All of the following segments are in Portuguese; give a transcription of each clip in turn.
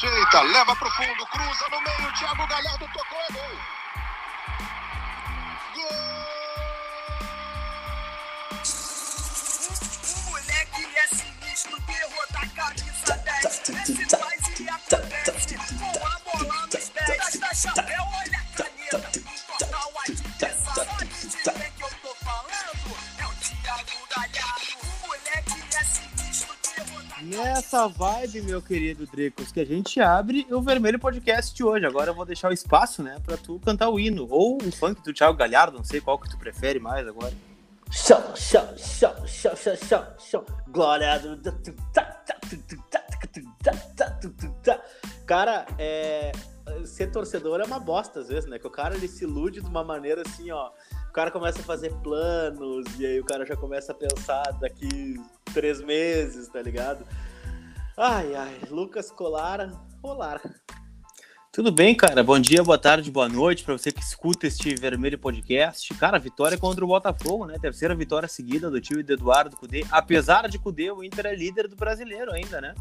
ajeita, leva pro fundo, cruza no meio, Thiago Galhardo tocou, é gol. Nessa vibe, meu querido Dricos, que a gente abre o Vermelho Podcast de hoje. Agora eu vou deixar o espaço, né, pra tu cantar o hino. Ou o funk do Thiago Galhardo, não sei qual que tu prefere mais agora. Show, show, show, show, show, show, show. Glória do. Cara, é. Ser torcedor é uma bosta às vezes, né? Que o cara ele se ilude de uma maneira assim, ó. O cara começa a fazer planos e aí o cara já começa a pensar daqui três meses, tá ligado? Ai, ai, Lucas Colara, rolar. Tudo bem, cara? Bom dia, boa tarde, boa noite para você que escuta este Vermelho Podcast. Cara, vitória contra o Botafogo, né? Terceira vitória seguida do time do Eduardo Cudê. Apesar de Cudê, o Inter é líder do brasileiro ainda, né?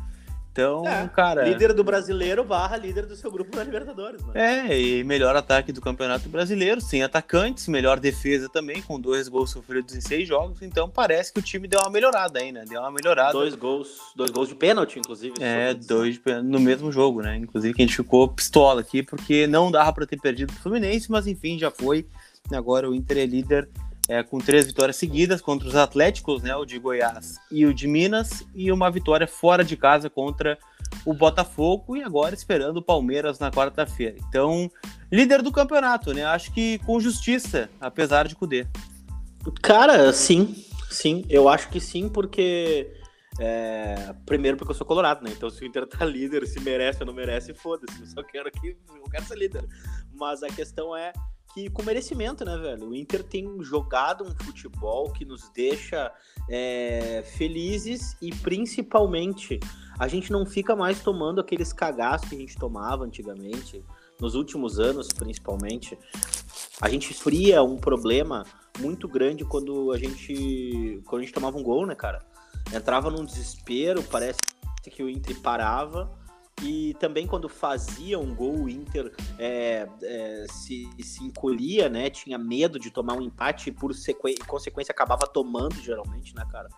Então, É, cara. Líder do brasileiro barra líder do seu grupo na Libertadores, né? É, e melhor ataque do Campeonato Brasileiro, sem atacantes, melhor defesa também, com dois gols sofridos em seis jogos. Então parece que o time deu uma melhorada aí, né? Deu uma melhorada. Dois gols, dois gols de pênalti, inclusive. É, dois de pênalti no mesmo jogo, né? Inclusive que a gente ficou pistola aqui, porque não dava pra ter perdido o Fluminense, mas enfim, já foi. Agora o Inter é líder é, com três vitórias seguidas contra os Atléticos, né? O de Goiás e o de Minas, e uma vitória fora de casa contra o Botafogo, e agora esperando o Palmeiras na quarta-feira. Então, líder do campeonato, né? Acho que com justiça, apesar de Cudê. Cara, sim, sim. Eu acho que sim, porque. é, primeiro porque eu sou colorado, né? Então se o Inter tá líder, se merece ou não merece, foda-se. Eu só quero que. Eu quero ser líder. Mas a questão é que com merecimento, né, velho? O Inter tem jogado um futebol que nos deixa é, felizes e principalmente a gente não fica mais tomando aqueles cagaços que a gente tomava antigamente, nos últimos anos principalmente. A gente fria um problema muito grande quando a gente quando a gente tomava um gol, né, cara? Entrava num desespero, parece que o Inter parava. E também quando fazia um gol, o Inter é, é, se, se encolhia, né? Tinha medo de tomar um empate e por sequ... consequência acabava tomando, geralmente, né, cara?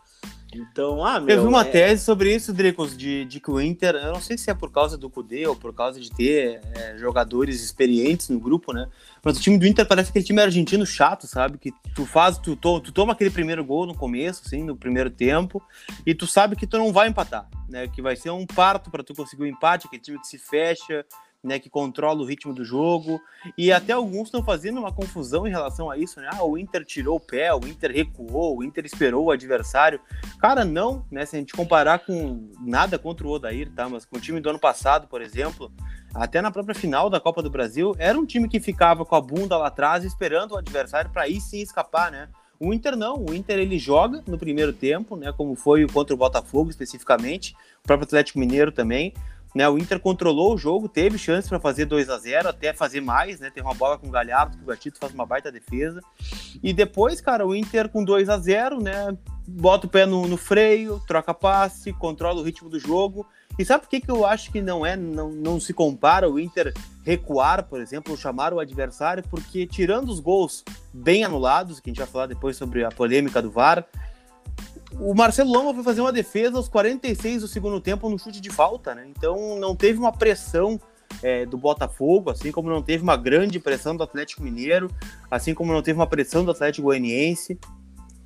Então, ah, meu. Teve uma é- tese sobre isso, Dricos, de, de que o Inter, eu não sei se é por causa do Cudê ou por causa de ter é, jogadores experientes no grupo, né? Mas o time do Inter parece aquele time argentino chato, sabe? Que tu faz, tu, to- tu toma aquele primeiro gol no começo, assim, no primeiro tempo, e tu sabe que tu não vai empatar, né? Que vai ser um parto para tu conseguir o empate, aquele time que se fecha, né? Que controla o ritmo do jogo. E até alguns estão fazendo uma confusão em relação a isso, né? Ah, o Inter tirou o pé, o Inter recuou, o Inter esperou o adversário. Cara, não, né? Se a gente comparar com nada contra o Odair, tá? Mas com o time do ano passado, por exemplo, até na própria final da Copa do Brasil, era um time que ficava com a bunda lá atrás esperando o adversário para aí sim escapar, né? O Inter não, o Inter ele joga no primeiro tempo, né? Como foi contra o Botafogo especificamente, o próprio Atlético Mineiro também. Né, o Inter controlou o jogo, teve chance para fazer 2 a 0 até fazer mais, né? Tem uma bola com o Galhardo, que o Gatito faz uma baita defesa. E depois, cara, o Inter com 2 a 0 né? Bota o pé no, no freio, troca passe, controla o ritmo do jogo. E sabe por que, que eu acho que não é, não, não se compara o Inter recuar, por exemplo, ou chamar o adversário? Porque tirando os gols bem anulados, que a gente vai falar depois sobre a polêmica do VAR, o Marcelo Lomba foi fazer uma defesa aos 46 do segundo tempo no chute de falta, né? Então não teve uma pressão é, do Botafogo, assim como não teve uma grande pressão do Atlético Mineiro, assim como não teve uma pressão do Atlético Goianiense,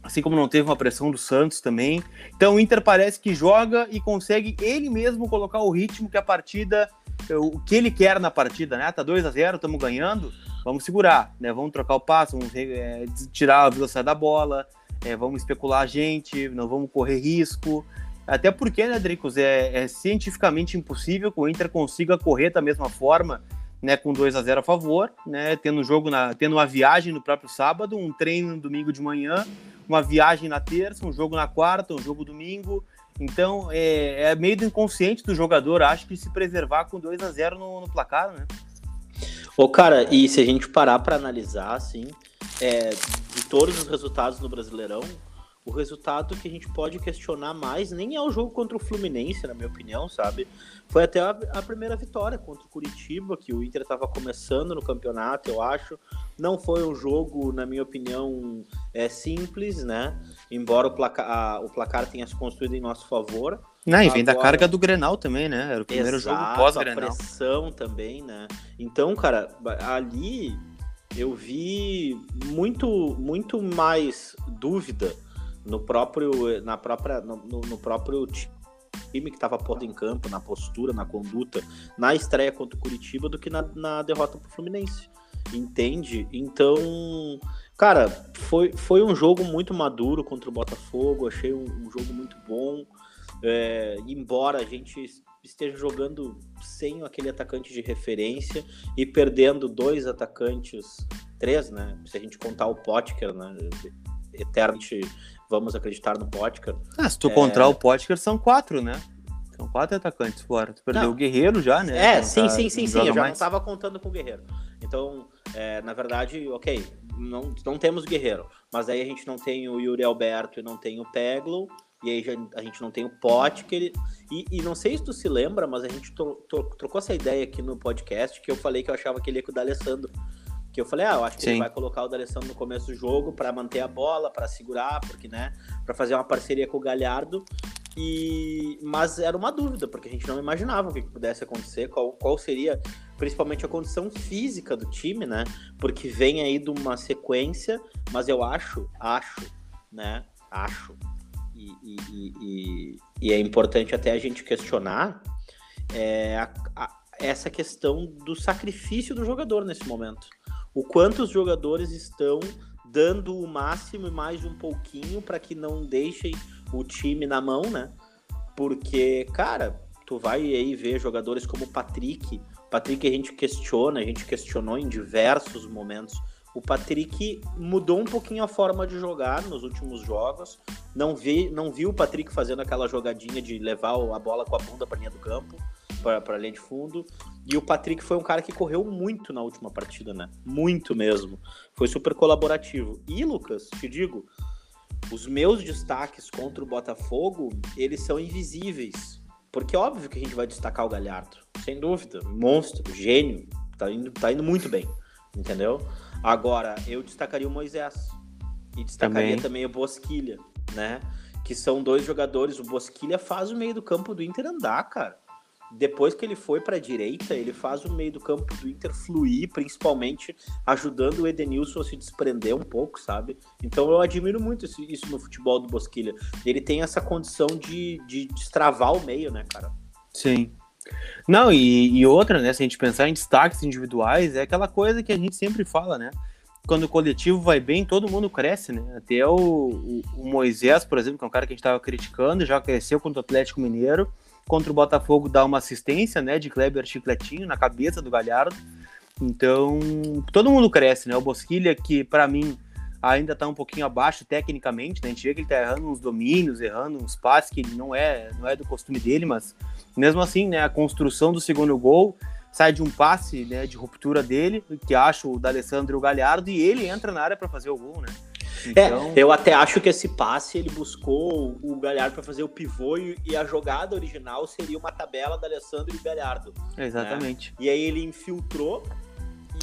assim como não teve uma pressão do Santos também. Então o Inter parece que joga e consegue ele mesmo colocar o ritmo que a partida, o que ele quer na partida, né? Tá 2 a 0 estamos ganhando, vamos segurar, né? Vamos trocar o passo, vamos é, tirar a velocidade da bola, é, vamos especular a gente, não vamos correr risco. Até porque, né, Dricos, é, é, cientificamente impossível que o Inter consiga correr da mesma forma, né, com 2 a 0 a favor, né, tendo jogo na, tendo uma viagem no próprio sábado, um treino no domingo de manhã, uma viagem na terça, um jogo na quarta, um jogo domingo. Então, é, é meio do inconsciente do jogador, acho que se preservar com 2 a 0 no, no placar, né? Ô, cara, e se a gente parar pra analisar, assim, é, de todos os resultados no Brasileirão, O resultado que a gente pode questionar mais nem é o jogo contra o Fluminense, na minha opinião, sabe? Foi até a, a primeira vitória contra o Curitiba, que o Inter estava começando no campeonato, eu acho. Não foi um jogo, na minha opinião, é simples, né? Embora o placar, o placar tenha se construído em nosso favor. Não, e vem da Agora- carga do Grenal também, né? Era o primeiro Exato, jogo A pós-Grenal. pressão também, né? Então, cara, ali eu vi muito, muito mais dúvida no próprio, na própria, no, no- próprio time que estava posto em campo, na postura, na conduta, na estreia contra o Curitiba do que na, na derrota pro Fluminense. Entende? Então, cara, foi, foi um jogo muito maduro contra o Botafogo. Achei um, um jogo muito bom. É, embora a gente esteja jogando sem aquele atacante de referência e perdendo dois atacantes, três, né? Se a gente contar o Potker, né? Eternamente vamos acreditar no Potker. Ah, se tu É. encontrar o Potker, são quatro, né? São quatro atacantes fora. Tu perdeu Não. o Guerreiro já, né? É, Não sim, tá- sim, sim, sim. Eu já mais. não tava contando com o Guerreiro. Então, é, na verdade, ok, não, não temos Guerreiro. Mas aí a gente não tem o Yuri Alberto e não tem o Peglo. E aí já- a gente não tem o Potker. E, e não sei se tu se lembra, mas a gente to- to- trocou essa ideia aqui no podcast que eu falei que eu achava que ele ia com o D'Alessandro. Que eu falei, ah, eu acho que ele Sim. vai colocar o D'Alessandro no começo do jogo para manter a bola, para segurar, porque, né, para fazer uma parceria com o Galhardo. E mas era uma dúvida, porque a gente não imaginava o que que pudesse acontecer, qual, qual seria principalmente a condição física do time, né? Porque vem aí de uma sequência, mas eu acho, acho, né? Acho. E, e, e, é importante até a gente questionar é, a- a- essa questão do sacrifício do jogador nesse momento. O quanto os jogadores estão dando o máximo e mais um pouquinho para que não deixem o time na mão, né? Porque, cara, tu vai aí ver jogadores como o Patrick. Patrick a gente questiona, a gente questionou em diversos momentos. O Patrick mudou um pouquinho a forma de jogar nos últimos jogos. Não vi, não vi o Patrick fazendo aquela jogadinha de levar a bola com a bunda para linha do campo, para a linha de fundo. E o Patrick foi um cara que correu muito na última partida, né? Muito mesmo. Foi super colaborativo. E, Lucas, te digo, os meus destaques contra o Botafogo, eles são invisíveis. Porque é óbvio que a gente vai destacar o Galhardo. Sem dúvida. Monstro, gênio. Tá indo, tá indo muito bem. Entendeu? Agora, eu destacaria o Moisés. E destacaria Também. também, o Bosquilha, né? Que são dois jogadores. O Bosquilha faz o meio do campo do Inter andar, cara. Depois que ele foi para a direita, ele faz o meio do campo do Inter fluir, principalmente ajudando o Edenilson a se desprender um pouco, sabe? Então eu admiro muito isso, no futebol do Bosquilha. Ele tem essa condição de, de destravar o meio, né, cara? Sim. Não, e, e outra, né? Se a gente pensar em destaques individuais, é aquela coisa que a gente sempre fala, né? Quando o coletivo vai bem, todo mundo cresce, né? Até o, o, o Moisés, por exemplo, que é um cara que a gente estava criticando, já cresceu contra o Atlético Mineiro. Contra o Botafogo dá uma assistência, né? De Kleber Chicletinho na cabeça do Galhardo. Então, todo mundo cresce, né? O Bosquilha, que para mim ainda tá um pouquinho abaixo tecnicamente, né? A gente vê que ele tá errando uns domínios, errando uns passes que não é, não é do costume dele, mas mesmo assim, né, a construção do segundo gol sai de um passe, né, de ruptura dele, que acha o D'Alessandro e o Galhardo e ele entra na área para fazer o gol, né? Então, É, eu até acho que esse passe ele buscou o Galhardo para fazer o pivô e, a jogada original seria uma tabela da Alessandro e Galhardo. exatamente. E aí ele infiltrou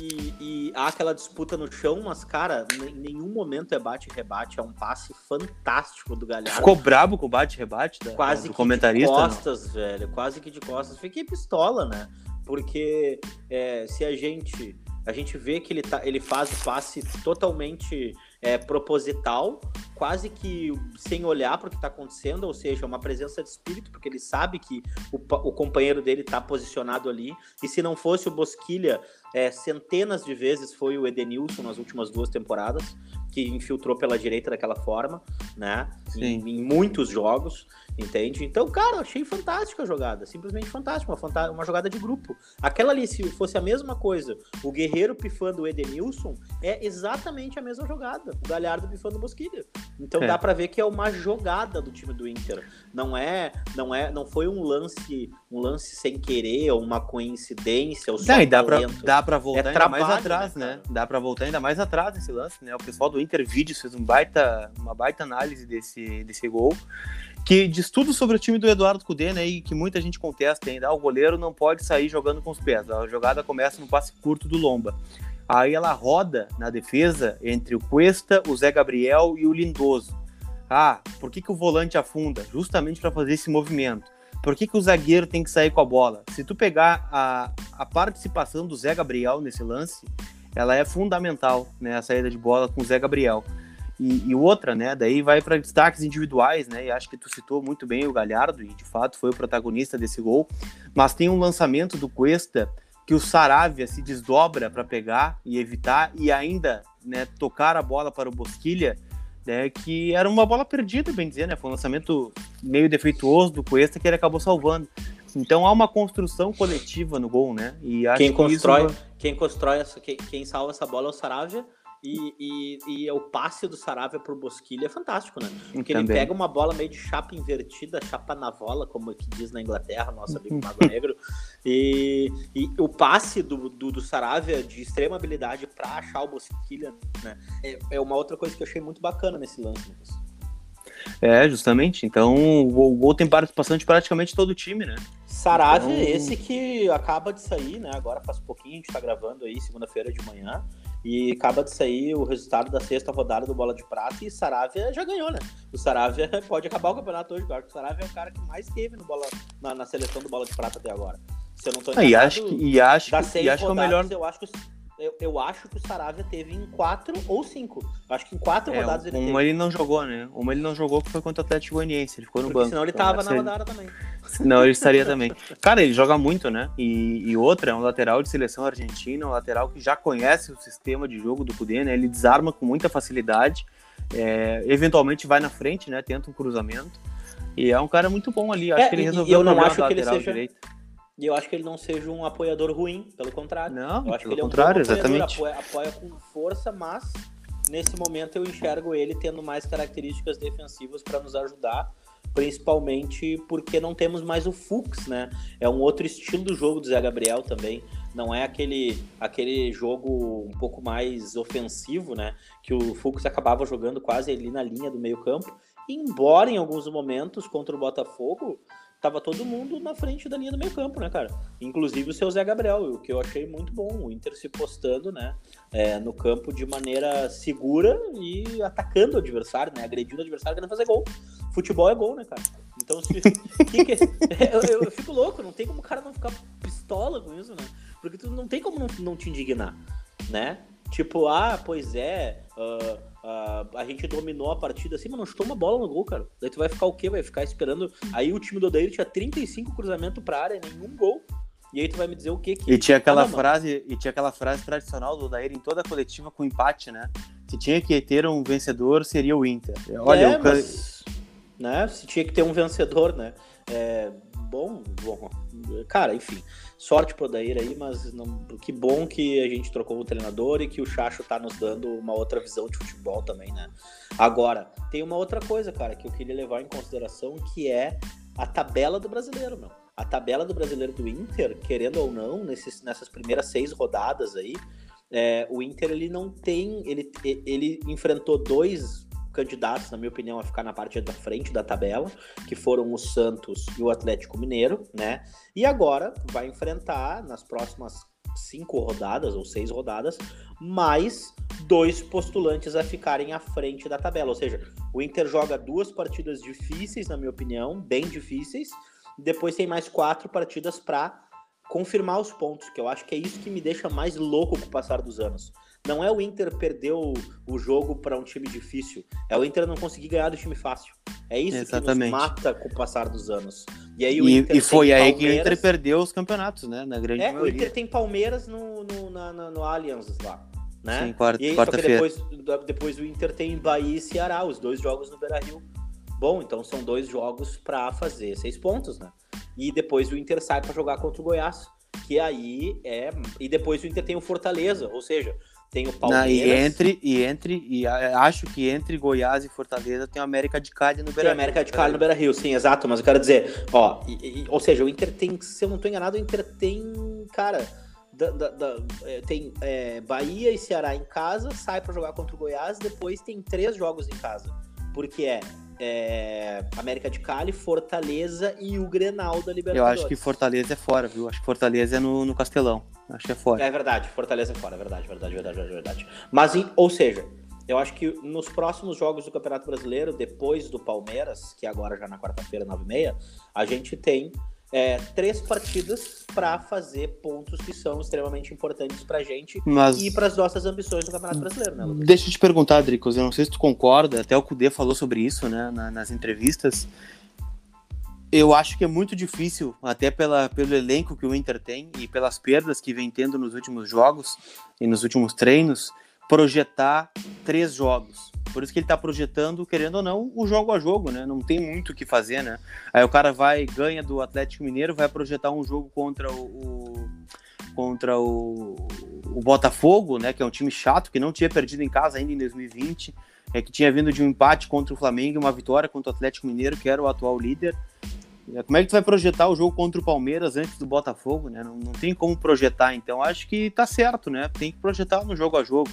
e, e há aquela disputa no chão, mas, cara, em nenhum momento é bate e rebate. É um passe fantástico do Galhardo. Ficou brabo com o bate-rebate da- quase do que comentarista. de não? costas, velho. Quase que de costas. Fiquei pistola, né? Porque é, se a gente a gente vê que ele, tá, ele faz o passe totalmente é, proposital, quase que sem olhar para o que está acontecendo, ou seja, uma presença de espírito, porque ele sabe que o, o companheiro dele está posicionado ali. E se não fosse o Bosquilha, é, centenas de vezes foi o Edenilson nas últimas duas temporadas, que infiltrou pela direita daquela forma, né? Em, em muitos jogos, entende? Então, cara, eu achei fantástica a jogada, simplesmente fantástica, uma, uma jogada de grupo. Aquela ali, se fosse a mesma coisa, o Guerreiro pifando o Edenilson, é exatamente a mesma jogada. O Galhardo pifando o Bosquilha. Então É. dá pra ver que é uma jogada do time do Inter. Não é, não é, não foi um lance, um lance sem querer ou uma coincidência ou só Não, e dá pra, talento. dá voltar É ainda mais trabalho, atrás, né, né? Dá pra voltar ainda mais atrás nesse lance, né? O pessoal do Inter Vídeos fez um baita, uma baita análise desse, desse gol, que diz tudo sobre o time do Eduardo Cudê, né? E que muita gente contesta ainda. Ah, o goleiro não pode sair jogando com os pés. A jogada começa no passe curto do Lomba. Aí ela roda na defesa entre o Cuesta, o Zé Gabriel e o Lindoso. Ah, por que, que o volante afunda? Justamente para fazer esse movimento. Por que, que o zagueiro tem que sair com a bola? Se tu pegar a, a participação do Zé Gabriel nesse lance, ela é fundamental, né? A saída de bola com o Zé Gabriel. E, e outra, né? Daí vai para destaques individuais, né? E acho que tu citou muito bem o Galhardo, e de fato foi o protagonista desse gol. Mas tem um lançamento do Cuesta que o Saravia se desdobra para pegar e evitar, e ainda né, tocar a bola para o Bosquilha, né, que era uma bola perdida, bem dizer, né? Foi um lançamento meio defeituoso do Cuesta que ele acabou salvando. Então há uma construção coletiva no gol, né? E Quem que constrói, isso- quem constrói essa, quem, quem salva essa bola é o Saravia. E, e, e o passe do Saravia pro Bosquilha é fantástico, né? Porque ele Também. pega uma bola meio de chapa invertida, chapa na vola, como que diz na Inglaterra, nosso amigo Uhum. Mago Negro. E, e o passe do, do, do Saravia de extrema habilidade pra achar o Bosquilha, né? É, é uma outra coisa que eu achei muito bacana nesse lance, Lucas. É, justamente. Então o gol, tem participação de praticamente todo o time, né? Saravia, Então- esse que acaba de sair, né? Agora faz pouquinho, a gente tá gravando aí, segunda-feira de manhã. E acaba de sair o resultado da sexta rodada do Bola de Prata e Saravia já ganhou, né? O Saravia pode acabar o campeonato hoje, claro que o Saravia é o cara que mais teve no bola, na, na seleção do Bola de Prata até agora. Se eu não tô Ah, e enganado, acho que, e acho, das que- seis e acho que é o rodadas, melhor. eu acho que eu, eu acho que o Saravia teve em quatro ou cinco. Eu acho que em quatro É, rodadas ele uma teve. ele não jogou, né? Uma ele não jogou que foi contra o Atlético Goianiense, ele ficou no Porque banco. senão ele Então, tava se na ele- rodada também. Senão ele estaria também. Cara, ele joga muito, né? E, e outra, é um lateral de seleção argentina, um lateral que já conhece o sistema de jogo do Cudê, né? Ele desarma com muita facilidade, é, eventualmente vai na frente, né? Tenta um cruzamento. E é um cara muito bom ali. Acho É, que ele e- e resolveu eu não acho que ele lateral seja- direita. E eu acho que ele não seja um apoiador ruim, pelo contrário. Não, Eu acho que pelo ele é um contrário, bom apoiador, exatamente. Apoia, apoia com força, mas nesse momento eu enxergo ele tendo mais características defensivas para nos ajudar, principalmente porque não temos mais o Fux, né? É um outro estilo do jogo do Zé Gabriel também. Não é aquele, aquele jogo um pouco mais ofensivo, né? Que o Fux acabava jogando quase ali na linha do meio-campo. Embora em alguns momentos contra o Botafogo tava todo mundo na frente da linha do meio-campo, né, cara? Inclusive o seu Zé Gabriel, o que eu achei muito bom, o Inter se postando, né, é, no campo de maneira segura e atacando o adversário, né, agredindo o adversário, querendo fazer gol. Futebol é gol, né, cara? Então, se, que que- eu, eu- eu fico louco, não tem como o cara não ficar pistola com isso, né? Porque tu não tem como não, não te indignar, né? Tipo, ah, pois é, ah, ah, a gente dominou a partida assim, mas não chutou uma bola no gol, cara. Daí tu vai ficar o quê? Vai ficar esperando. Aí o time do Odair tinha 35 cruzamentos pra área, nenhum gol. E aí tu vai me dizer o quê? Que... E tinha aquela Ah, não, mano. frase, e tinha aquela frase tradicional do Odair em toda a coletiva com empate, né? Se tinha que ter um vencedor, seria o Inter. Olha, é, o mas, né, se tinha que ter um vencedor, né? É, bom, bom, cara, enfim, sorte pro Odair aí, mas não, que bom que a gente trocou o treinador e que o Chacho tá nos dando uma outra visão de futebol também, né? Agora, tem uma outra coisa, cara, que eu queria levar em consideração, que é a tabela do brasileiro, meu. A tabela do brasileiro do Inter, querendo ou não, nesses, nessas primeiras seis rodadas aí, é, o Inter ele não tem. Ele, ele enfrentou dois candidatos, na minha opinião, a ficar na parte da frente da tabela, que foram o Santos e o Atlético Mineiro, né? E agora vai enfrentar nas próximas cinco rodadas ou seis rodadas mais dois postulantes a ficarem à frente da tabela. Ou seja, o Inter joga duas partidas difíceis, na minha opinião, bem difíceis. Depois tem mais quatro partidas para confirmar os pontos, que eu acho que é isso que me deixa mais louco com o passar dos anos. Não é o Inter perder o, o jogo para um time difícil, é o Inter não conseguir ganhar do time fácil. É isso Exatamente. que nos mata com o passar dos anos. E aí o E, Inter e foi tem aí que o Inter Palmeiras- perdeu os campeonatos, né? Na grande É, o maioria. Inter tem Palmeiras no, no, na, na- no Allianz lá, né? Sim, quarta- E aí, quarta-feira. depois, depois o Inter tem Bahia e Ceará, os dois jogos no Beira-Rio. Bom, então são dois jogos para fazer seis pontos, né? E depois o Inter sai para jogar contra o Goiás, que aí é... E depois o Inter tem o Fortaleza, ou seja, tem o Palmeiras... e entre, e entre, e a- acho que entre Goiás e Fortaleza tem o América de Cali no Tem Beira. a América de Cali no Beira Rio, sim, exato. Mas eu quero dizer, ó, e- e- ou seja, o Inter tem, se eu não tô enganado, o Inter tem, cara, da- da- da- é, tem é, Bahia e Ceará em casa, sai pra jogar contra o Goiás, depois tem três jogos em casa. Porque é, é, América de Cali, Fortaleza e o Grenal da Eu Libertadores. acho que Fortaleza é fora, viu? Acho que Fortaleza é no, no Castelão. Acho que é fora. É verdade, Fortaleza é fora, é verdade, verdade, verdade, verdade, verdade. Mas, ou seja, eu acho que nos próximos jogos do Campeonato Brasileiro, depois do Palmeiras, que é agora já na quarta-feira, 9h30, a gente tem é, três partidas para fazer pontos que são extremamente importantes pra gente Mas e para as nossas ambições no Campeonato Brasileiro, né, Lucas? deixa eu te perguntar, Dricos, eu não sei se tu concorda, até o Cudê falou sobre isso, né, na- nas entrevistas. Eu acho que é muito difícil, até pela, pelo elenco que o Inter tem e pelas perdas que vem tendo nos últimos jogos e nos últimos treinos, projetar três jogos. Por isso que ele tá projetando, querendo ou não, o jogo a jogo, né? Não tem muito o que fazer, né? Aí o cara vai, ganha do Atlético Mineiro, vai projetar um jogo contra o, contra o, o Botafogo, né? Que é um time chato, que não tinha perdido em casa ainda em 2020, é que tinha vindo de um empate contra o Flamengo e uma vitória contra o Atlético Mineiro, que era o atual líder. É, Como é que tu vai projetar o jogo contra o Palmeiras antes do Botafogo, né? Não, não tem como projetar, então acho que tá certo, né? Tem que projetar no jogo a jogo.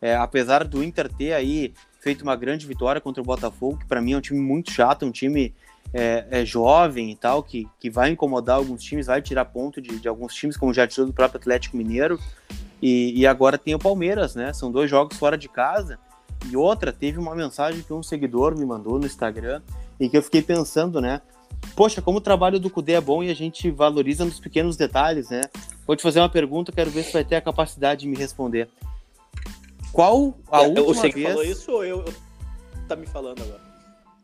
É, apesar do Inter ter aí feito uma grande vitória contra o Botafogo, que para mim é um time muito chato, um time é, é jovem e tal, que, que vai incomodar alguns times, vai tirar ponto de, de alguns times, como já tirou do próprio Atlético Mineiro. E, e agora tem o Palmeiras, né? São dois jogos fora de casa. E outra, teve uma mensagem que um seguidor me mandou no Instagram e que eu fiquei pensando, né? Poxa, como o trabalho do Cudê é bom e a gente valoriza nos pequenos detalhes, né? Vou te fazer uma pergunta, quero ver se vai ter a capacidade de me responder. Qual a É, última Você que vez... falou isso ou eu, eu tá me falando agora?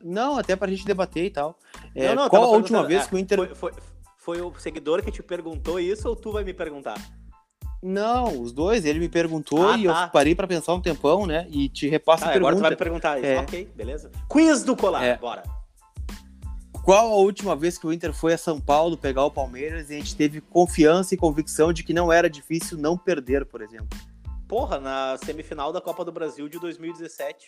Não, até pra gente debater e tal. É, Não, não, qual a última vez que o Inter... Foi, foi, foi o seguidor que te perguntou isso ou tu vai me perguntar? Não, os dois, ele me perguntou Ah, e tá. eu parei pra pensar um tempão, né? E te repasso Ah, a agora tu vai pergunta. me perguntar isso. É. Ok, beleza. Quiz do colar, É. bora. Qual a última vez que o Inter foi a São Paulo pegar o Palmeiras e a gente teve confiança e convicção de que não era difícil não perder, por exemplo? Porra, na semifinal da Copa do Brasil de 2017.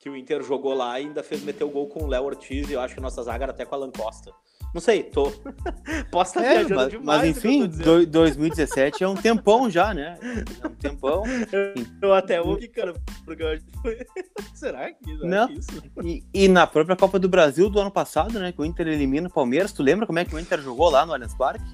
Que o Inter jogou lá e ainda fez meter o gol com o Léo Ortiz e eu acho que a nossa zaga era até com a Alan Costa. Não sei, tô. Posso estar É, viajando mas, demais. mas eu enfim, do- 2017 é um tempão já, né? É um tempão. Eu até ouvi, cara, porque eu acho que foi. Será que será Não. isso? E, e na própria Copa do Brasil do ano passado, né? Que o Inter elimina o Palmeiras. Tu lembra como é que o Inter jogou lá no Allianz Parque?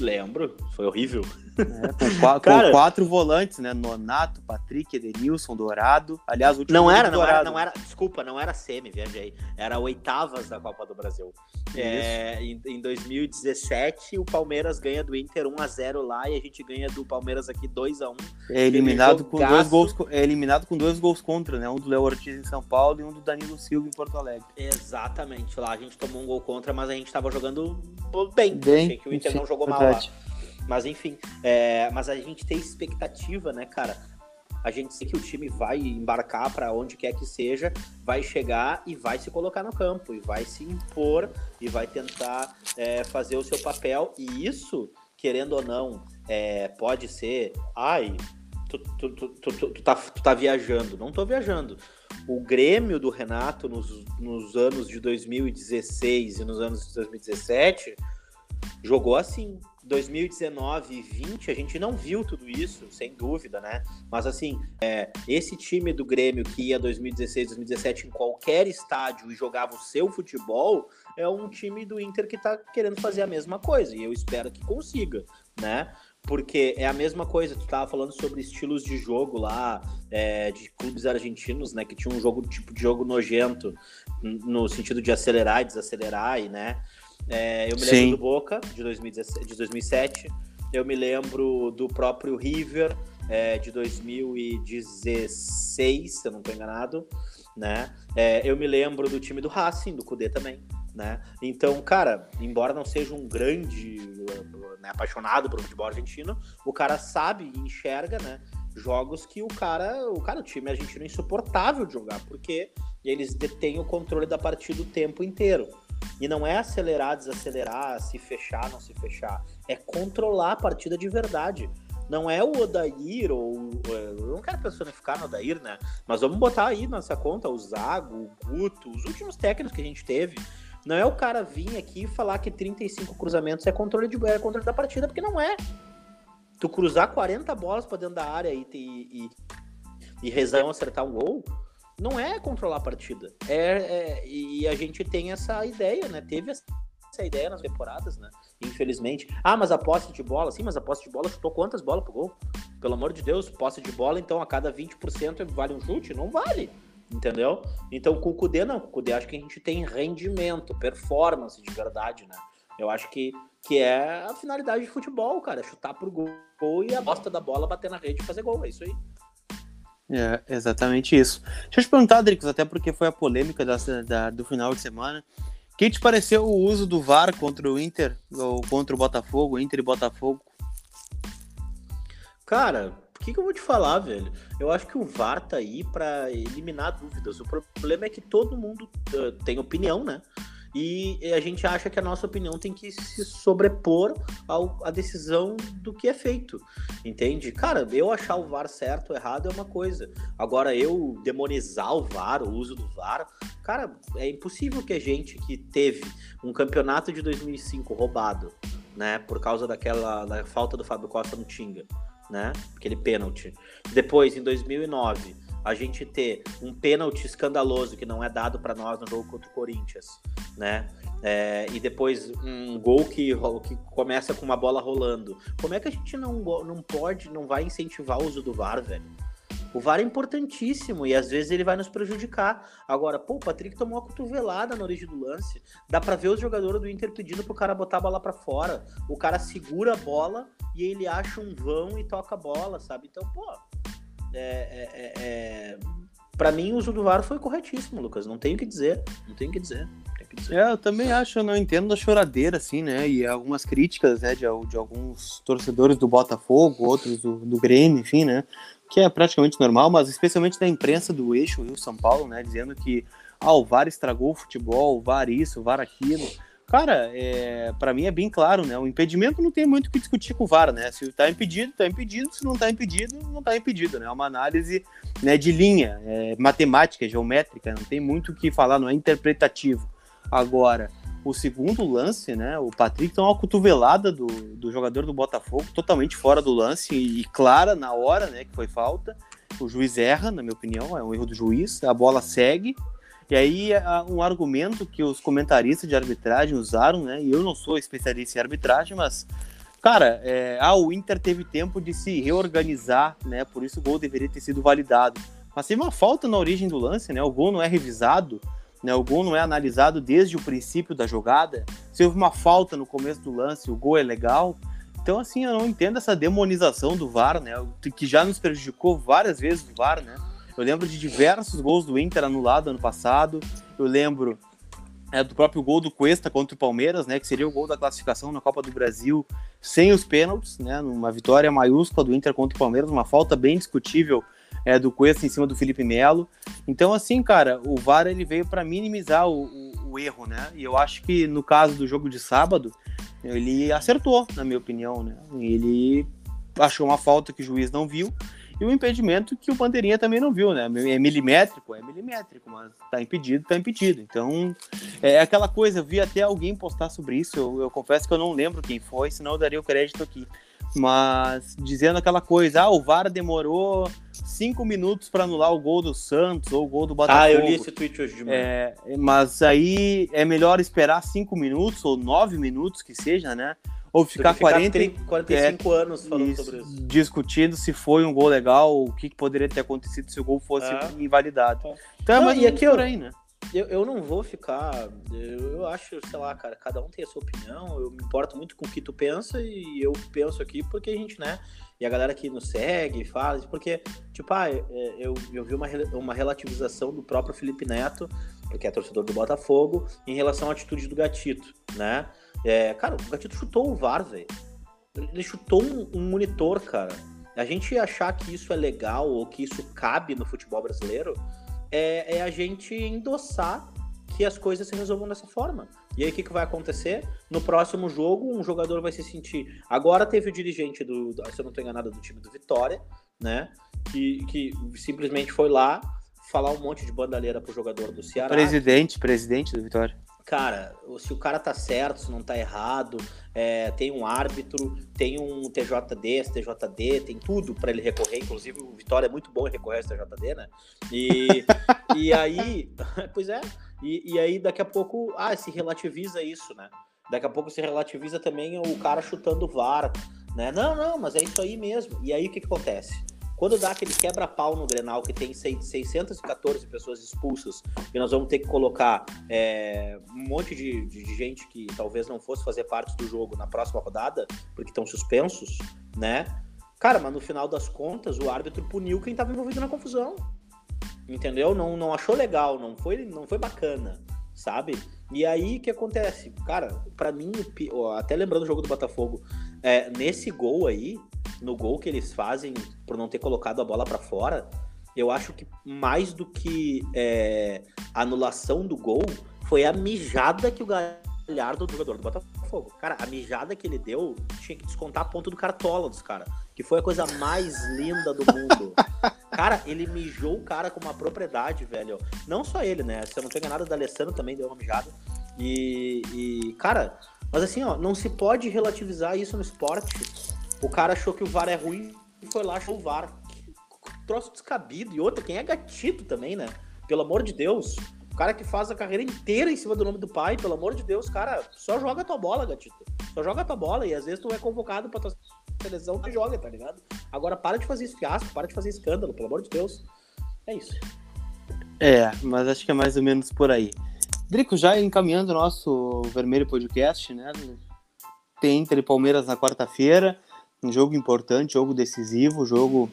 Lembro, foi horrível. É, com, qua- com Cara- quatro volantes, né? Nonato, Patrick, Edenilson, Dourado. Aliás, o último Não era, não era, não era. Desculpa, não era semi, viajei. Era oitavas da Copa do Brasil. É, em, em 2017, o Palmeiras ganha do Inter 1x0 lá e a gente ganha do Palmeiras aqui 2x1. É eliminado com dois gols, é eliminado com dois gols contra, né? Um do Léo Ortiz em São Paulo e um do Danilo Silva em Porto Alegre. Exatamente. Lá a gente tomou um gol contra, mas a gente tava jogando bem. Bem, Achei que o Inter não jogou mal verdade. lá. Mas enfim, é, mas a gente tem expectativa, né, cara? A gente sei que o time vai embarcar para onde quer que seja, vai chegar e vai se colocar no campo, e vai se impor, e vai tentar é, fazer o seu papel. E isso, querendo ou não, é, pode ser. Ai, tu, tu, tu- tu tá, tu tá viajando. Não tô viajando. O Grêmio do Renato nos, nos anos de 2016 e nos anos de 2017 jogou assim. 2019 e 20 a gente não viu tudo isso, sem dúvida, né? Mas assim, é, esse time do Grêmio que ia 2016, 2017 em qualquer estádio e jogava o seu futebol, é um time do Inter que tá querendo fazer a mesma coisa. E eu espero que consiga, né? Porque é a mesma coisa, tu tava falando sobre estilos de jogo lá, é, de clubes argentinos, né? Que tinha um jogo, tipo de jogo nojento, no sentido de acelerar e desacelerar, e né? É, eu me lembro Sim. do Boca, de, 2017, de 2007. Eu me lembro do próprio River, é, de 2016, se eu não estou enganado. Né? É, eu me lembro do time do Racing, do Cudê também. Né? Então, cara, embora não seja um grande né, apaixonado por futebol argentino, o cara sabe e enxerga, né? Jogos que o cara, o cara, o time argentino é insuportável de jogar, porque eles detêm o controle da partida o tempo inteiro. E não é acelerar, desacelerar, se fechar, não se fechar. É controlar a partida de verdade. Não é o Odair ou. Eu não quero personificar no Odair, né? Mas vamos botar aí nessa conta o Zago, o Guto, os últimos técnicos que a gente teve. Não é o cara vir aqui e falar que 35 cruzamentos é controle, de, é controle da partida, porque não é. tu cruzar 40 bolas pra dentro da área e, e, e, e rezar um acertar um gol, não é controlar a partida. É, é- e a gente tem essa ideia, né? Teve essa ideia nas temporadas, né? Infelizmente. Ah, mas a posse de bola, sim, mas a posse de bola chutou quantas bolas pro gol? Pelo amor de Deus, posse de bola, então a cada 20% vale um chute? Não vale. Entendeu? Então com o Kudê não. Com o Kudê acho que a gente tem rendimento, performance de verdade, né? Eu acho que, que é a finalidade de futebol, cara. é Chutar pro gol e a bosta da bola bater na rede e fazer gol. É isso aí. É, exatamente isso. Deixa eu te perguntar, Dricos, até porque foi a polêmica da, da- do final de semana. O que te pareceu o uso do VAR contra o Inter, ou contra o Botafogo, Inter e Botafogo? Cara, o que, que eu vou te falar, velho? Eu acho que o VAR tá aí pra eliminar dúvidas. O problema é que todo mundo eh, tem opinião, né? E a gente acha que a nossa opinião tem que se sobrepor ao, à decisão do que é feito, entende? Cara, eu achar o VAR certo ou errado é uma coisa. Agora, eu demonizar o VAR, o uso do VAR, cara, é impossível que a gente que teve um campeonato de 2005 roubado, né, por causa daquela da falta do Fábio Costa no Tinga, né, aquele pênalti. Depois, em 2009, a gente ter um pênalti escandaloso que não é dado para nós no jogo contra o Corinthians, né? É, e depois um gol que, que começa com uma bola rolando. Como é que a gente não, não pode, não vai incentivar o uso do VAR, velho? O VAR é importantíssimo e às vezes ele vai nos prejudicar. Agora, pô, o Patrick tomou uma cotovelada na origem do lance. Dá pra ver os jogadores do Inter pedindo pro cara botar a bola pra fora. O cara segura a bola e ele acha um vão e toca a bola, sabe? Então, pô, é, é, é, é... Pra mim o uso do VAR foi corretíssimo, Lucas. Não tenho o que dizer. Não tenho o que dizer. É, eu também acho, eu não entendo da choradeira, assim, né? E algumas críticas, né, de, de alguns torcedores do Botafogo, outros do, do Grêmio, enfim, né? Que é praticamente normal, mas especialmente da imprensa do eixo Rio São Paulo, né? Dizendo que ah, o VAR estragou o futebol, o VAR isso, o VAR aquilo. Cara, é, para mim é bem claro, né? O impedimento não tem muito o que discutir com o VAR, né? Se tá impedido, tá impedido. Se não tá impedido, não tá impedido, né? É uma análise né, de linha, é, matemática, geométrica, não tem muito o que falar, não é interpretativo. Agora, o segundo lance, né? O Patrick tem uma cotovelada do, do jogador do Botafogo, totalmente fora do lance e, e clara na hora, né? Que foi falta. O juiz erra, na minha opinião, é um erro do juiz. A bola segue. E aí, a- um argumento que os comentaristas de arbitragem usaram, né? E eu não sou especialista em arbitragem, mas, cara, é, ah, o Inter teve tempo de se reorganizar, né? Por isso o gol deveria ter sido validado. Mas teve uma falta na origem do lance, né? O gol não é revisado, né? O gol não é analisado desde o princípio da jogada. Se houve uma falta no começo do lance, o gol é legal. Então, assim, eu não entendo essa demonização do VAR, né? Que já nos prejudicou várias vezes o VAR, né? Eu lembro de diversos gols do Inter anulado ano passado. Eu lembro é, do próprio gol do Cuesta contra o Palmeiras, né? Que seria o gol da classificação na Copa do Brasil sem os pênaltis, né? Numa vitória maiúscula do Inter contra o Palmeiras, uma falta bem discutível é, do Cuesta em cima do Felipe Melo. Então, assim, cara, o VAR ele veio para minimizar o, o- o erro, né? E eu acho que no caso do jogo de sábado, ele acertou, na minha opinião, né? Ele achou uma falta que o juiz não viu e um impedimento que o Bandeirinha também não viu, né? É milimétrico, é milimétrico, mas tá impedido, tá impedido. Então, é aquela coisa, eu vi até alguém postar sobre isso, eu, eu confesso que eu não lembro quem foi, senão eu daria o crédito aqui. Mas dizendo aquela coisa, ah, o VAR demorou cinco minutos para anular o gol do Santos ou o gol do Botafogo. Ah, eu li esse tweet hoje de manhã. É, mas aí é melhor esperar cinco minutos ou nove minutos que seja, né? Ou que ficar 40 e- 30, 45 anos falando isso, sobre isso. discutindo se foi um gol legal, o que, poderia ter acontecido se o gol fosse É. invalidado. É. Então é Não, mais e ou menos aqui, por aí, né? Eu, eu não vou ficar. Eu, eu acho, sei lá, cara, cada um tem a sua opinião. Eu me importo muito com o que tu pensa e eu penso aqui porque a gente, né? E a galera que nos segue, fala, porque, tipo, ah, é, eu, eu vi uma, uma relativização do próprio Felipe Neto, que é torcedor do Botafogo, em relação à atitude do Gatito, né? É, cara, o Gatito chutou o VAR, velho. Ele chutou um, um monitor, cara. A gente achar que isso é legal ou que isso cabe no futebol brasileiro é, é a gente endossar que as coisas se resolvam dessa forma. E aí o que, que vai acontecer? No próximo jogo, um jogador vai se sentir. Agora teve o dirigente do, se eu não estou enganado, do time do Vitória, né? Que, que simplesmente foi lá falar um monte de bandalheira pro jogador do Ceará. Presidente, presidente do Vitória. cara, se o cara tá certo, se não tá errado, é, tem um árbitro, tem um TJD, STJD, tem tudo para ele recorrer, inclusive o Vitória é muito bom em recorrer ao STJD, né? E, e aí, pois é, e, e aí daqui a pouco, ah, se relativiza isso, né? Daqui a pouco se relativiza também o cara chutando o VAR, né? Não, não, mas é isso aí mesmo. E aí o que, que acontece? Quando dá aquele quebra-pau no Grenal, que tem 614 pessoas expulsas, e nós vamos ter que colocar é, um monte de, de, de, gente que talvez não fosse fazer parte do jogo na próxima rodada, porque estão suspensos, né? Cara, mas no final das contas, o árbitro puniu quem estava envolvido na confusão. Entendeu? Não, não achou legal, não foi, não foi bacana, sabe? E aí o que acontece? Cara, para mim, até lembrando o jogo do Botafogo, é, nesse gol aí, no gol que eles fazem por não ter colocado a bola para fora, eu acho que mais do que é, anulação do gol foi a mijada que o Galhardo, do jogador do Botafogo. Cara, a mijada que ele deu tinha que descontar a ponta do cartola dos caras, que foi a coisa mais linda do mundo. Cara, ele mijou o cara com uma propriedade, velho. Não só ele, né? Se eu não tenho nada, da Alessandro também deu uma mijada. E, e, cara, mas assim, ó, não se pode relativizar isso no esporte o cara achou que o VAR é ruim e foi lá achou o VAR. Troço descabido. E outra, quem é gatito também, né? Pelo amor de Deus. O cara que faz a carreira inteira em cima do nome do pai, pelo amor de Deus, cara, só joga a tua bola, gatito. Só joga a tua bola. E às vezes tu é convocado pra tua seleção, tu joga, tá ligado? Agora para de fazer fiasco, para de fazer escândalo, pelo amor de Deus. É isso. É, mas acho que é mais ou menos por aí. Drico, já encaminhando o nosso Vermelho Podcast, né? Tem Inter e Palmeiras na quarta-feira um jogo importante, jogo decisivo, jogo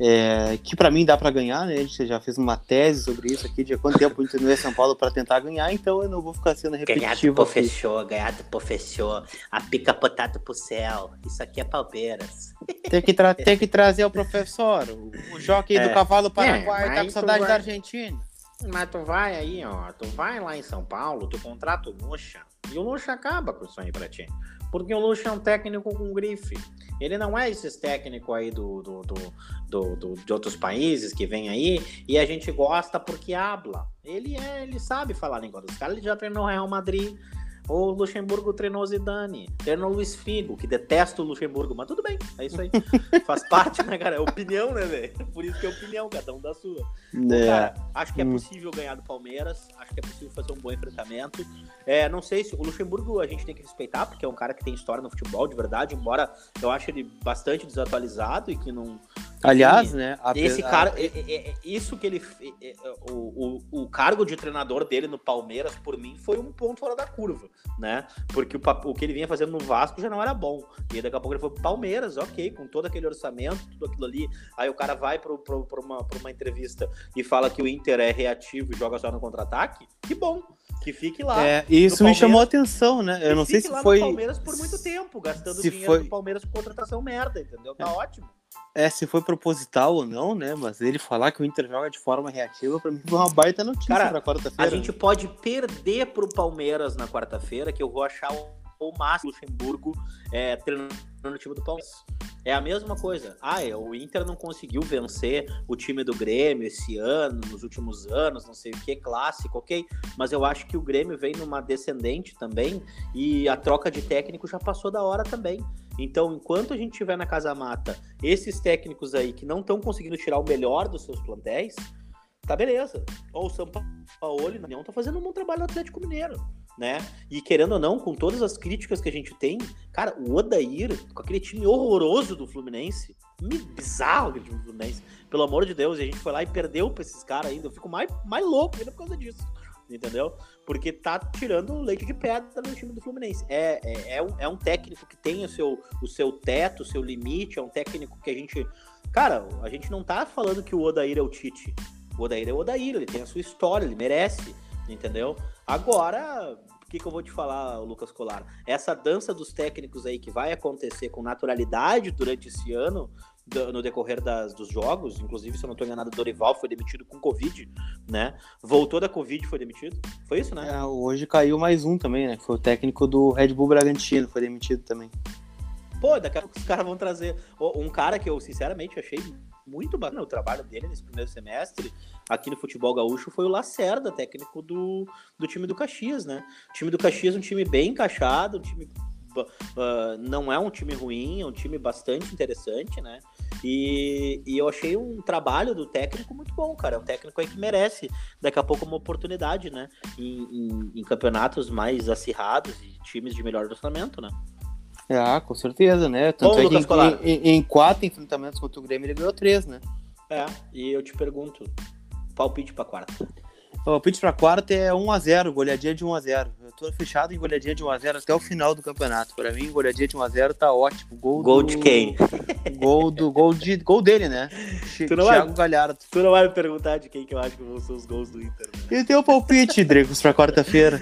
é, que para mim dá para ganhar, né? A gente já fez uma tese sobre isso aqui, de quanto tempo a gente não é São Paulo para tentar ganhar, então eu não vou ficar sendo repetitivo. Ganhar do professor, ganhar do professor, a pica potada pro céu, isso aqui é Palmeiras. Tem que, tem que trazer o professor, o, o jockey é. do cavalo paraguai, é, tá com saudade vai... da Argentina. Mas tu vai aí, ó, tu vai lá em São Paulo, tu contrata o Lucha, e o Lucha acaba com isso aí pra ti. Porque o Lucha é um técnico com grife. Ele não é esses técnicos aí do, do, do, do, de outros países que vem aí e a gente gosta porque habla. Ele é, ele sabe falar a língua dos caras. Ele já treinou Real Madrid, o Luxemburgo treinou Zidane, treinou Luiz Figo, que detesta o Luxemburgo, mas tudo bem, é isso aí. Faz parte, né, cara? É opinião, né, velho? Por isso que é opinião, cada um da sua. É. cara, acho que é hum. possível ganhar do Palmeiras, acho que é possível fazer um bom enfrentamento. É, não sei se o Luxemburgo a gente tem que respeitar, porque é um cara que tem história no futebol de verdade, embora eu ache ele bastante desatualizado e que não. Aliás, né? Esse cara, é, é, é, isso que ele. É, é, o, o, o cargo de treinador dele no Palmeiras, por mim, foi um ponto fora da curva né? Porque o, o que ele vinha fazendo no Vasco já não era bom. E daqui a pouco ele foi pro Palmeiras, ok, com todo aquele orçamento, tudo aquilo ali. Aí o cara vai para uma, pra uma entrevista e fala que o Inter é reativo e joga só no contra-ataque. Que bom, que fique lá. É, isso me chamou a atenção, né? Eu não sei se foi. Palmeiras por muito tempo, gastando se dinheiro foi... do Palmeiras com contratação merda, entendeu? Tá é. ótimo. É, se foi proposital ou não, né? Mas ele falar que o Inter joga de forma reativa, pra mim foi uma baita notícia Cara, pra quarta-feira. A gente pode perder pro Palmeiras na quarta-feira, que eu vou achar o Márcio Luxemburgo é, treinando no time do Palmeiras. É a mesma coisa. Ah, é, o Inter não conseguiu vencer o time do Grêmio esse ano, nos últimos anos, não sei o que, clássico, ok. Mas eu acho que o Grêmio vem numa descendente também e a troca de técnico já passou da hora também. Então, enquanto a gente tiver na Casa Mata esses técnicos aí que não estão conseguindo tirar o melhor dos seus plantéis, tá beleza. Ou o São Paulo na União tá fazendo um bom trabalho no Atlético Mineiro, né? E querendo ou não, com todas as críticas que a gente tem, cara, o Odair, com aquele time horroroso do Fluminense, bizarro aquele time do Fluminense, pelo amor de Deus, e a gente foi lá e perdeu pra esses caras ainda, eu fico mais, mais louco ainda por causa disso entendeu? Porque tá tirando leite de pedra no time do Fluminense. É, é, é, um, é um técnico que tem o seu, o seu teto, o seu limite, é um técnico que a gente. Cara, a gente não tá falando que o Odair é o Tite. O Odair é o Odair, ele tem a sua história, ele merece, entendeu? Agora, o que, que eu vou te falar, Lucas Colar? Essa dança dos técnicos aí que vai acontecer com naturalidade durante esse ano, no decorrer das, dos jogos, inclusive, se eu não estou enganado, Dorival foi demitido com Covid, né? Voltou da Covid foi demitido. Foi isso, né? É, hoje caiu mais um também, né? Foi o técnico do Red Bull Bragantino, foi demitido também. Pô, daqui a pouco os caras vão trazer um cara que eu, sinceramente, achei muito bacana o trabalho dele nesse primeiro semestre aqui no futebol gaúcho foi o Lacerda, técnico do, do time do Caxias, né? O time do Caxias é um time bem encaixado, um time uh, não é um time ruim, é um time bastante interessante, né? E, e eu achei um trabalho do técnico muito bom, cara. É um técnico aí que merece daqui a pouco uma oportunidade, né? Em, em, em campeonatos mais acirrados e times de melhor orçamento, né? Ah, com certeza, né? Tanto Bom, é que em, em- em quatro enfrentamentos contra o Grêmio ele ganhou três, né? É, e eu te pergunto, palpite pra quarta. O palpite pra quarta é 1x0, goleadinha de 1x0. Eu tô fechado em goleadinha de 1x0 até o final do campeonato. Pra mim, goleadinha de 1x0 tá ótimo. Gol, Gol do... de quem? Gol do gol de gol dele, né? Tu não vai- Thiago Galhardo. Tu não vai me perguntar de quem que eu acho que vão ser os gols do Inter, né? E teu palpite, Dricos, pra quarta-feira?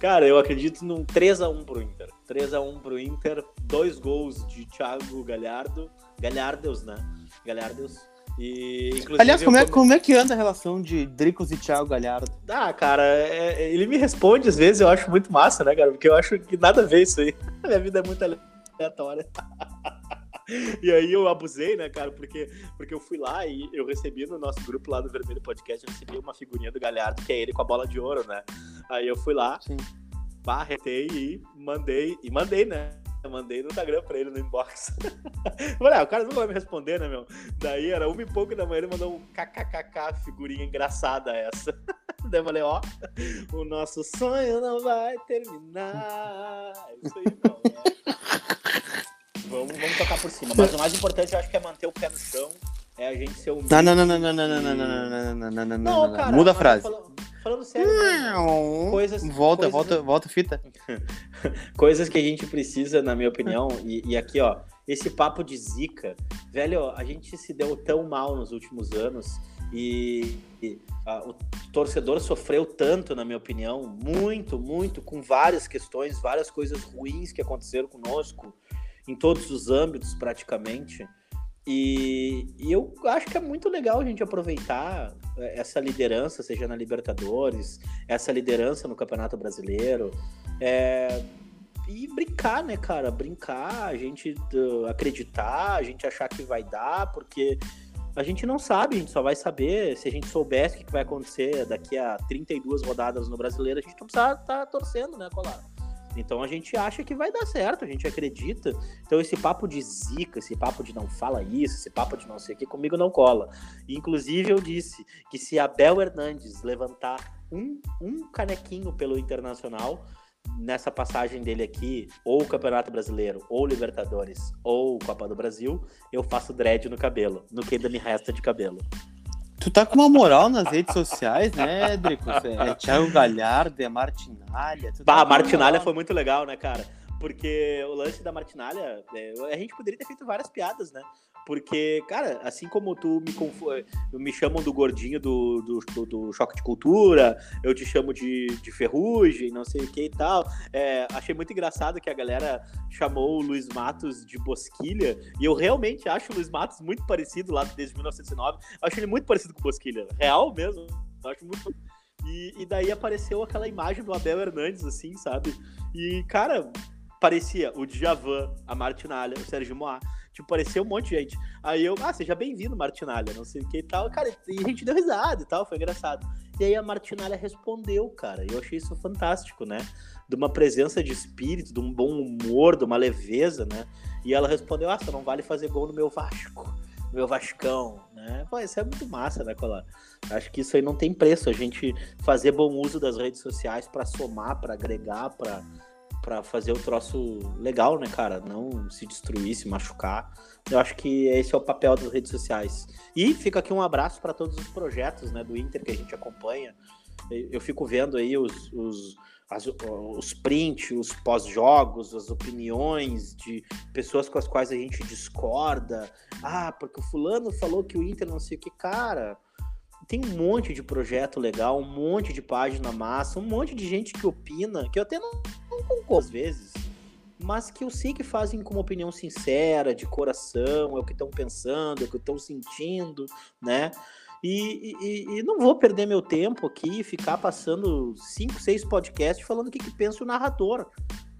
Cara, eu acredito num 3x1 pro Inter. 3x1 pro Inter, dois gols de Thiago Galhardo. Galhardeus, né? Galhardeus. E, Aliás, como é, como é que anda a relação de Dricos e Thiago Galhardo? Ah, cara, é- é- ele me responde às vezes, eu acho muito massa, né, cara? Porque eu acho que nada a ver isso aí. Minha vida é muito aleatória. E aí eu abusei, né, cara? Porque, porque eu fui lá e eu recebi no nosso grupo lá do Vermelho Podcast, eu recebi uma figurinha do Galhardo, que é ele com a bola de ouro, né? Aí eu fui lá, Sim. Barretei e mandei, e mandei, né? Eu mandei no Instagram pra ele no inbox. Falei, ah, o cara não vai me responder, né, meu? Daí era uma e pouco da manhã, ele mandou um kkkk, figurinha engraçada essa. Daí eu falei, ó, o nosso sonho não vai terminar. É isso aí, meu. Vamos, vamos tocar por cima. Mas o mais importante, eu acho que é manter o pé no chão, é a gente ser humilde. Não, não, não, não, não, não, não, não, não, não, não, não, não, não, Não, não. cara, Muda a frase. Falando, falando sério, né? Coisas- volta, coisas- volta, volta a fita. coisas que a gente precisa, na minha opinião, e, e aqui, ó, esse papo de zica, velho, a gente se deu tão mal nos últimos anos e, e, ah, o torcedor sofreu tanto, na minha opinião, muito, muito, com várias questões, várias coisas ruins que aconteceram conosco, em todos os âmbitos, praticamente. E, e eu acho que é muito legal a gente aproveitar eh, essa liderança, seja na Libertadores, essa liderança no Campeonato Brasileiro, é, e brincar, né, cara? Brincar, a gente acreditar, a gente achar que vai dar, porque a gente não sabe, a gente só vai saber se a gente soubesse o que vai acontecer daqui a 32 rodadas no brasileiro, a gente não precisa estar torcendo, né, Colar? Então a gente acha que vai dar certo, a gente acredita. Então esse papo de zica, esse papo de não fala isso, esse papo de não sei o que, comigo não cola. Inclusive eu disse que se Abel Hernandes levantar um, um canequinho pelo Internacional, nessa passagem dele aqui, ou Campeonato Brasileiro, ou Libertadores, ou Copa do Brasil, eu faço dread no cabelo, no que ainda me resta de cabelo. Tu tá com uma moral nas redes sociais, né, Dricos? É, Thiago Galhardo, é Martinalha. tu tá Bah, a com uma Martinalha foi muito legal, né, cara? Porque o lance da Martinalha, é, a gente poderia ter feito várias piadas, né? Porque, cara, assim como tu me confu... me chamam do gordinho do, do, do- choque de cultura, eu te chamo de, de ferrugem, não sei o que e tal. É, achei muito engraçado que a galera chamou o Luiz Matos de Bosquilha, e eu realmente acho o Luiz Matos muito parecido lá desde 1909. Eu acho ele muito parecido com Bosquilha, real mesmo. Acho muito. E, e daí apareceu aquela imagem do Abel Hernandes, assim, sabe? E, cara, parecia o Djavan, a Martinalha, o Sérgio Moá. Tipo, parecia um monte de gente. Aí eu, ah, seja bem-vindo, Martinalha, não sei o que e tal. Cara, e a gente deu risada e tal, foi engraçado. E aí a Martinalha respondeu, cara. E eu achei isso fantástico, né? De uma presença de espírito, de um bom humor, de uma leveza, né? E ela respondeu, ah, só não vale fazer gol no meu Vasco, meu Vascão, né? Pô, isso é muito massa, né, Colar? Acho que isso aí não tem preço. A gente fazer bom uso das redes sociais para somar, para agregar, para para fazer o troço legal, né, cara? Não se destruir, se machucar. Eu acho que esse é o papel das redes sociais. E fica aqui um abraço para todos os projetos, né, do Inter que a gente acompanha. Eu fico vendo aí os, os, as- os prints, os pós-jogos, as opiniões de pessoas com as quais a gente discorda. Ah, porque o fulano falou que o Inter não sei o que, cara tem um monte de projeto legal, um monte de página massa, um monte de gente que opina, que eu até não concordo às vezes, mas que eu sei que fazem com uma opinião sincera, de coração, é o que estão pensando, é o que estão sentindo, né? E, e- e não vou perder meu tempo aqui ficar passando cinco, seis podcasts falando o que, que pensa o narrador.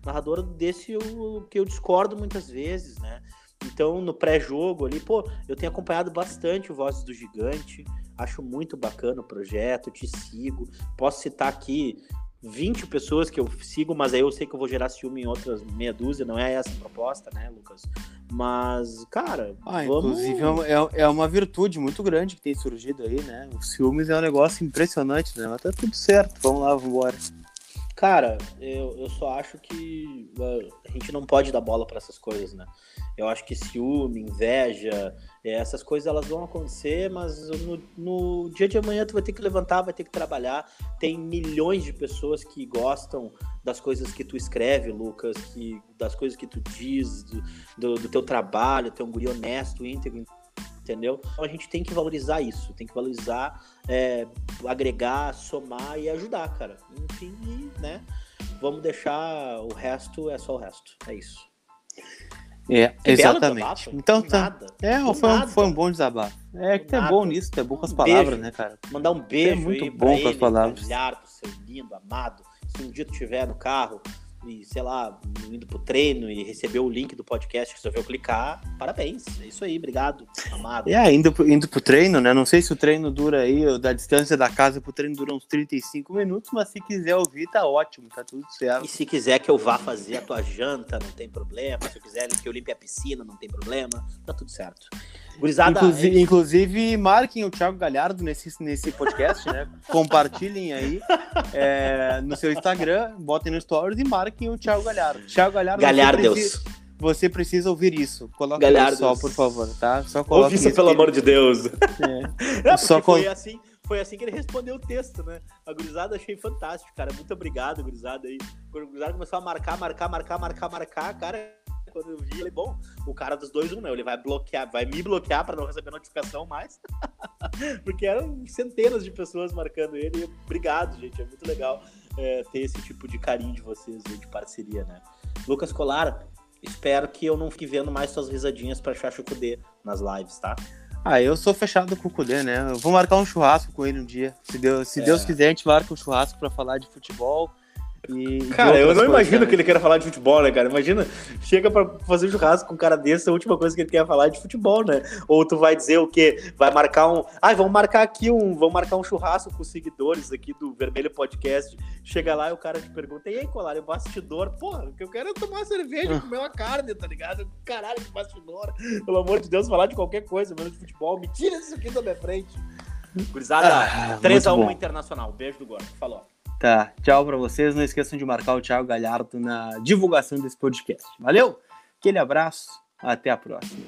Narrador desse eu- que eu discordo muitas vezes, né? Então, no pré-jogo ali, pô, eu tenho acompanhado bastante o Vozes do Gigante. Acho muito bacana o projeto, te sigo. Posso citar aqui 20 pessoas que eu sigo, mas aí eu sei que eu vou gerar ciúme em outras meia dúzia, não é essa a proposta, né, Lucas? Mas, cara, Ah, vamos... inclusive é uma, é- é uma virtude muito grande que tem surgido aí, né? O ciúmes é um negócio impressionante, né? Mas tá tudo certo, vamos lá, vamos embora. Cara, eu, eu só acho que uh, a gente não pode dar bola pra essas coisas, né? Eu acho que ciúme, inveja, eh, essas coisas elas vão acontecer, mas no, no dia de amanhã tu vai ter que levantar, vai ter que trabalhar. Tem milhões de pessoas que gostam das coisas que tu escreve, Lucas, que, das coisas que tu diz, do, do, do teu trabalho, tu é um guri honesto, íntegro, entendeu? Então a gente tem que valorizar isso, tem que valorizar, é, agregar, somar e ajudar, cara. Enfim, e, né? Vamos deixar o resto, é só o resto. É isso. É, exatamente. Então tá. É, foi um, foi um bom desabafo. É que tu é bom nisso, tu é bom com as Um palavras, beijo. né, cara? Mandar um beijo É muito bom com as palavras. Galhardo, seu lindo, amado. Se um dia tu estiver no carro e, sei lá, indo pro treino e receber o link do podcast, resolveu clicar, parabéns. É isso aí, obrigado, amado. É, indo, pro- indo pro treino, né? Não sei se o treino dura aí, da distância da casa pro treino dura uns 35 minutos, mas se quiser ouvir, tá ótimo, tá tudo certo. E se quiser que eu vá fazer a tua janta, não tem problema. Se eu quiser que eu limpe a piscina, não tem problema. Tá tudo certo. Gurizada, Inclusive, é- inclusive, marquem o Thiago Galhardo nesse, nesse podcast, né? Compartilhem aí é, no seu Instagram, botem no Stories e marquem o Thiago Galhardo. Thiago Galhardo, você Galhardeus. precisa, você precisa ouvir isso. Coloca Galhardos. só, por favor, tá? Só coloca Ouve isso, pelo amor de Deus. É. É, Só porque foi col- assim, foi assim que ele respondeu o texto, né? A gurizada achei fantástico, cara. Muito obrigado, gurizada aí. Quando a gurizada começou a marcar, marcar, marcar, marcar, marcar, cara. Quando eu vi, eu falei, bom, o cara dos dois, um, né? Ele vai bloquear, vai me bloquear pra não receber notificação mais. Porque eram centenas de pessoas marcando ele. Obrigado, gente. É muito legal é, ter esse tipo de carinho de vocês de parceria, né? Lucas Colar, espero que eu não fique vendo mais suas risadinhas pra Chacho Cudê nas lives, tá? Ah, eu sou fechado com o Cudê, né? Eu vou marcar um churrasco com ele um dia. Se Deus, se É. Deus quiser, a gente marca um churrasco pra falar de futebol. E Cara, eu não imagino também. que ele queira falar de futebol, né, cara? Imagina, chega pra fazer um churrasco com um cara desse, a última coisa que ele quer falar é de futebol, né? Ou tu vai dizer o quê? Vai marcar um. Ai, vamos marcar aqui um. Vamos marcar um churrasco com os seguidores aqui do Vermelho Podcast. Chega lá e o cara te pergunta: e aí, colar, é bastidor? Porra, o que eu quero é tomar cerveja e comer uma carne, tá ligado? Caralho, que bastidor. Pelo amor de Deus, falar de qualquer coisa, menos de futebol. Me tira isso aqui da minha frente. Gurizada, Ah, 3x1 muito bom. Internacional. Beijo do Gordo. Falou. Tá, tchau pra vocês. Não esqueçam de marcar o Thiago Galhardo na divulgação desse podcast. Valeu? Aquele abraço, até a próxima.